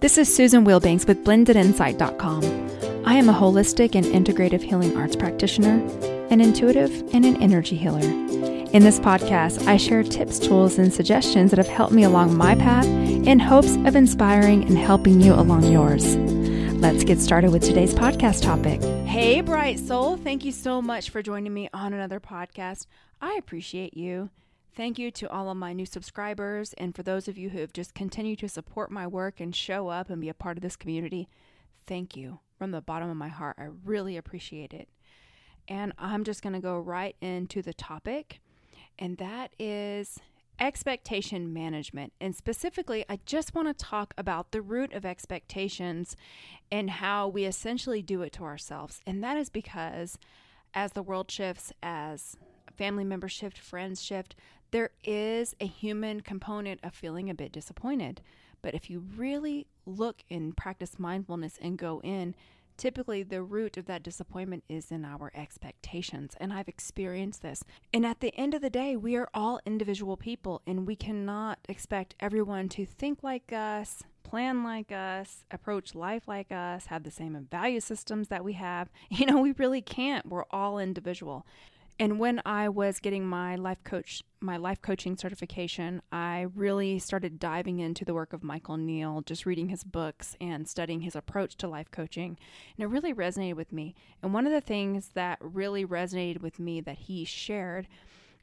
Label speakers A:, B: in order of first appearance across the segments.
A: This is Susan Wilbanks with blendedinsight.com. I am a holistic and integrative healing arts practitioner, an intuitive, and an energy healer. In this podcast, I share tips, tools, and suggestions that have helped me along my path in hopes of inspiring and helping you along yours. Let's get started with today's podcast topic. Hey, Bright Soul, thank you so much for joining me on another podcast. I appreciate you. Thank you to all of my new subscribers and for those of you who have just continued to support my work and show up and be a part of this community. Thank you from the bottom of my heart. I really appreciate it. And I'm just going to go right into the topic, and that is expectation management. And specifically, I just want to talk about the root of expectations and how we essentially do it to ourselves. And that is because as the world shifts, as family members shift, friends shift, there is a human component of feeling a bit disappointed. But if you really look and practice mindfulness and go in, typically the root of that disappointment is in our expectations. And I've experienced this. And at the end of the day, we are all individual people, and we cannot expect everyone to think like us, plan like us, approach life like us, have the same value systems that we have. You know, we really can't. We're all individual. And when I was getting my life coach my life coaching certification, I really started diving into the work of Michael Neill, just reading his books and studying his approach to life coaching. And it really resonated with me. And one of the things that really resonated with me that he shared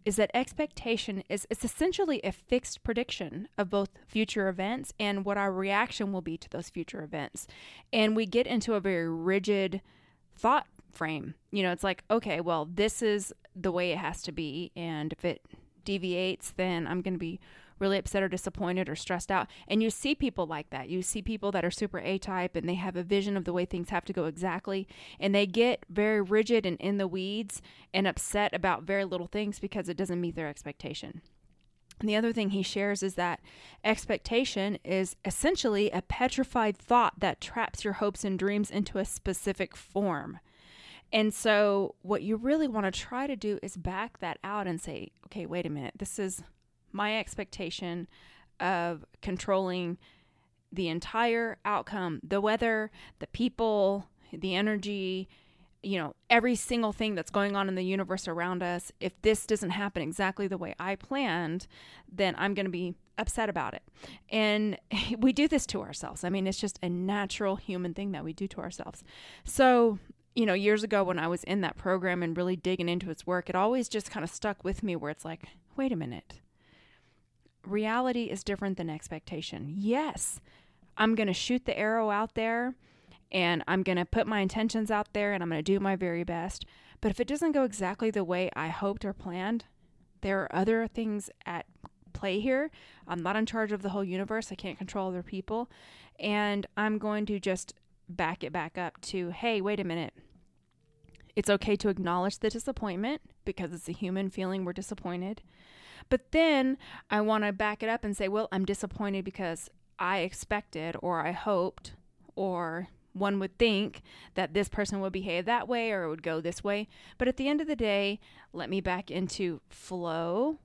A: is that expectation is it's essentially a fixed prediction of both future events and what our reaction will be to those future events. And we get into a very rigid thought frame. You know, it's like, okay, well, this is the way it has to be. And if it deviates, then I'm going to be really upset or disappointed or stressed out. And you see people like that. You see people that are super A type and they have a vision of the way things have to go exactly. And they get very rigid and in the weeds and upset about very little things because it doesn't meet their expectation. And the other thing he shares is that expectation is essentially a petrified thought that traps your hopes and dreams into a specific form. And so, what you really want to try to do is back that out and say, okay, wait a minute, this is my expectation of controlling the entire outcome the weather, the people, the energy, you know, every single thing that's going on in the universe around us. If this doesn't happen exactly the way I planned, then I'm going to be upset about it. And we do this to ourselves. I mean, it's just a natural human thing that we do to ourselves. So, you know, years ago when I was in that program and really digging into its work, it always just kind of stuck with me where it's like, wait a minute. Reality is different than expectation. Yes, I'm going to shoot the arrow out there and I'm going to put my intentions out there and I'm going to do my very best. But if it doesn't go exactly the way I hoped or planned, there are other things at play here. I'm not in charge of the whole universe. I can't control other people. And I'm going to just back it back up to hey, wait a minute. It's okay to acknowledge the disappointment because it's a human feeling we're disappointed. But then I want to back it up and say, well, I'm disappointed because I expected or I hoped or one would think that this person would behave that way or it would go this way. But at the end of the day, let me back into flow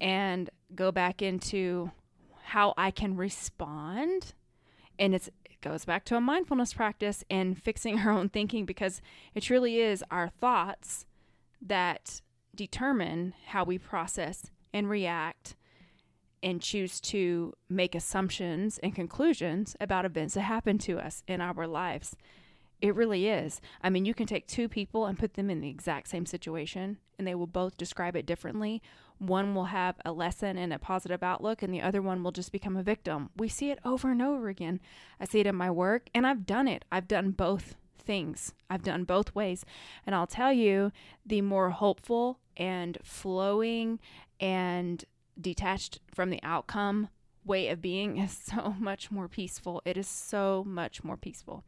A: and go back into how I can respond. And it's goes back to a mindfulness practice and fixing our own thinking because it truly is our thoughts that determine how we process and react and choose to make assumptions and conclusions about events that happen to us in our lives. It really is. I mean, you can take two people and put them in the exact same situation, and they will both describe it differently. One will have a lesson and a positive outlook, and the other one will just become a victim. We see it over and over again. I see it in my work, and I've done it. I've done both things, I've done both ways. And I'll tell you, the more hopeful and flowing and detached from the outcome way of being is so much more peaceful. It is so much more peaceful.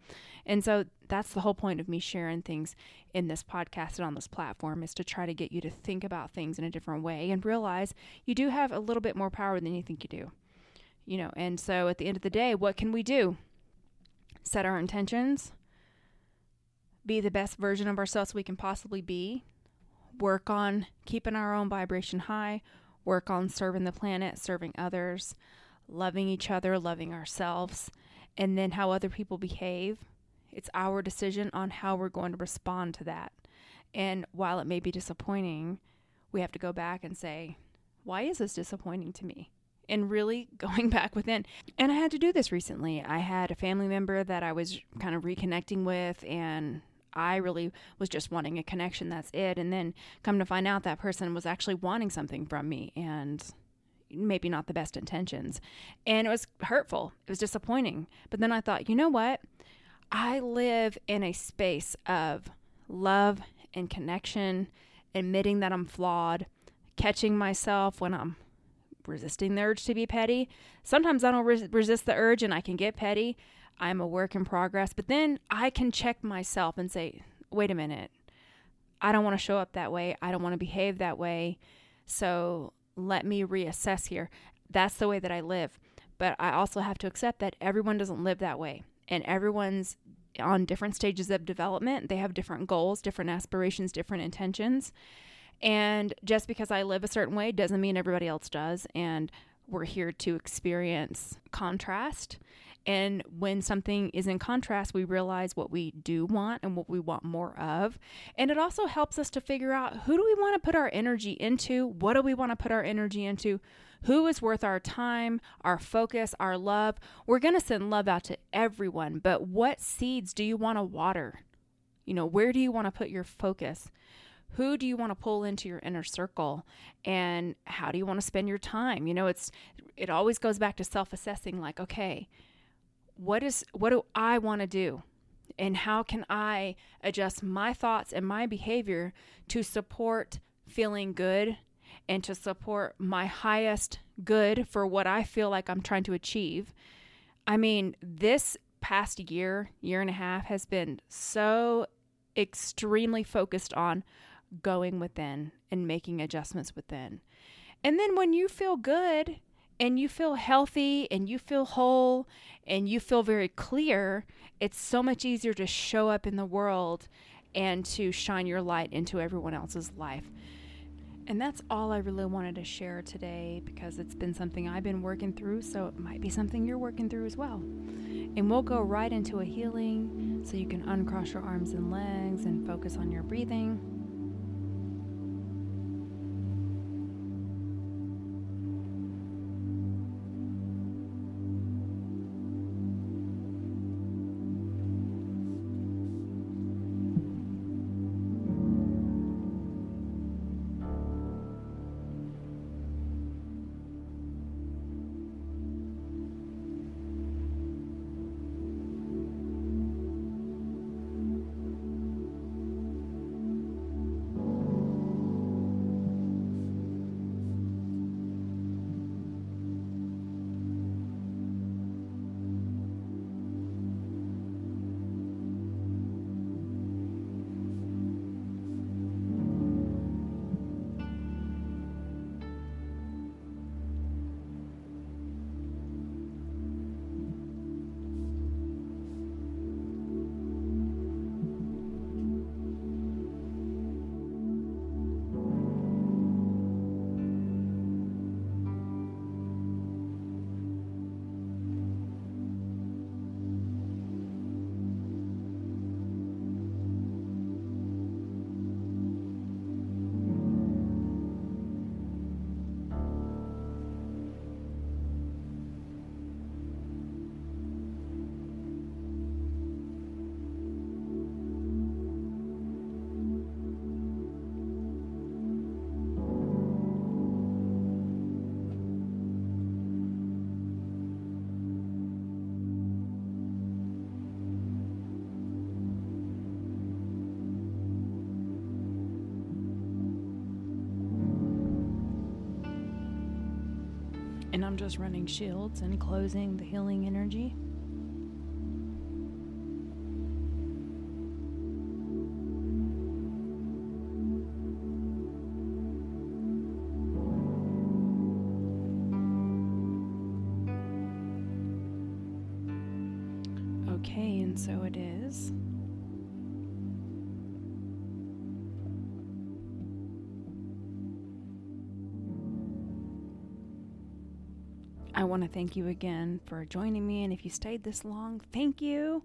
A: And so that's the whole point of me sharing things in this podcast and on this platform is to try to get you to think about things in a different way and realize you do have a little bit more power than you think you do. You know, and so at the end of the day, what can we do? Set our intentions, be the best version of ourselves we can possibly be, work on keeping our own vibration high, work on serving the planet, serving others, loving each other, loving ourselves, and then how other people behave. It's our decision on how we're going to respond to that. And while it may be disappointing, we have to go back and say, why is this disappointing to me? And really going back within. And I had to do this recently. I had a family member that I was kind of reconnecting with, and I really was just wanting a connection. That's it. And then come to find out that person was actually wanting something from me and maybe not the best intentions. And it was hurtful. It was disappointing. But then I thought, you know what? I live in a space of love and connection, admitting that I'm flawed, catching myself when I'm resisting the urge to be petty. Sometimes I don't re- resist the urge and I can get petty. I'm a work in progress, but then I can check myself and say, wait a minute. I don't want to show up that way. I don't want to behave that way. So let me reassess here. That's the way that I live. But I also have to accept that everyone doesn't live that way. And everyone's on different stages of development. They have different goals, different aspirations, different intentions. And just because I live a certain way doesn't mean everybody else does. And we're here to experience contrast. And when something is in contrast, we realize what we do want and what we want more of. And it also helps us to figure out who do we want to put our energy into? What do we want to put our energy into? Who is worth our time, our focus, our love? We're going to send love out to everyone, but what seeds do you want to water? You know, where do you want to put your focus? who do you want to pull into your inner circle and how do you want to spend your time you know it's it always goes back to self-assessing like okay what is what do i want to do and how can i adjust my thoughts and my behavior to support feeling good and to support my highest good for what i feel like i'm trying to achieve i mean this past year year and a half has been so extremely focused on going within and making adjustments within. And then when you feel good and you feel healthy and you feel whole and you feel very clear, it's so much easier to show up in the world and to shine your light into everyone else's life. And that's all I really wanted to share today because it's been something I've been working through, so it might be something you're working through as well. And we'll go right into a healing so you can uncross your arms and legs and focus on your breathing. And I'm just running shields and closing the healing energy. Okay, and so it is. Want to thank you again for joining me. And if you stayed this long, thank you.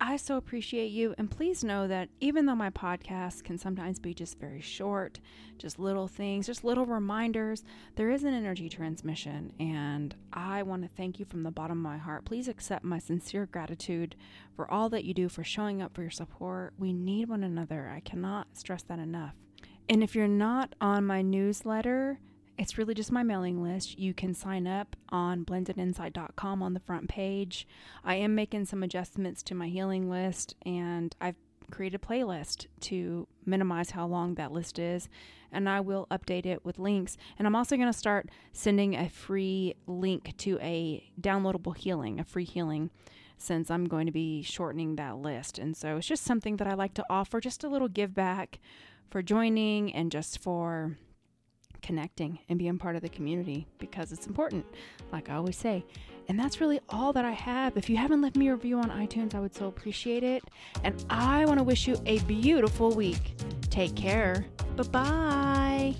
A: I so appreciate you. And please know that even though my podcast can sometimes be just very short, just little things, just little reminders, there is an energy transmission. And I want to thank you from the bottom of my heart. Please accept my sincere gratitude for all that you do, for showing up, for your support. We need one another. I cannot stress that enough. And if you're not on my newsletter, it's really just my mailing list. You can sign up on blendedinsight.com on the front page. I am making some adjustments to my healing list and I've created a playlist to minimize how long that list is and I will update it with links. And I'm also going to start sending a free link to a downloadable healing, a free healing since I'm going to be shortening that list. And so it's just something that I like to offer, just a little give back for joining and just for connecting and being part of the community because it's important, like I always say. And that's really all that I have. If you haven't left me a review on iTunes, I would so appreciate it. And I want to wish you a beautiful week. Take care. Bye bye.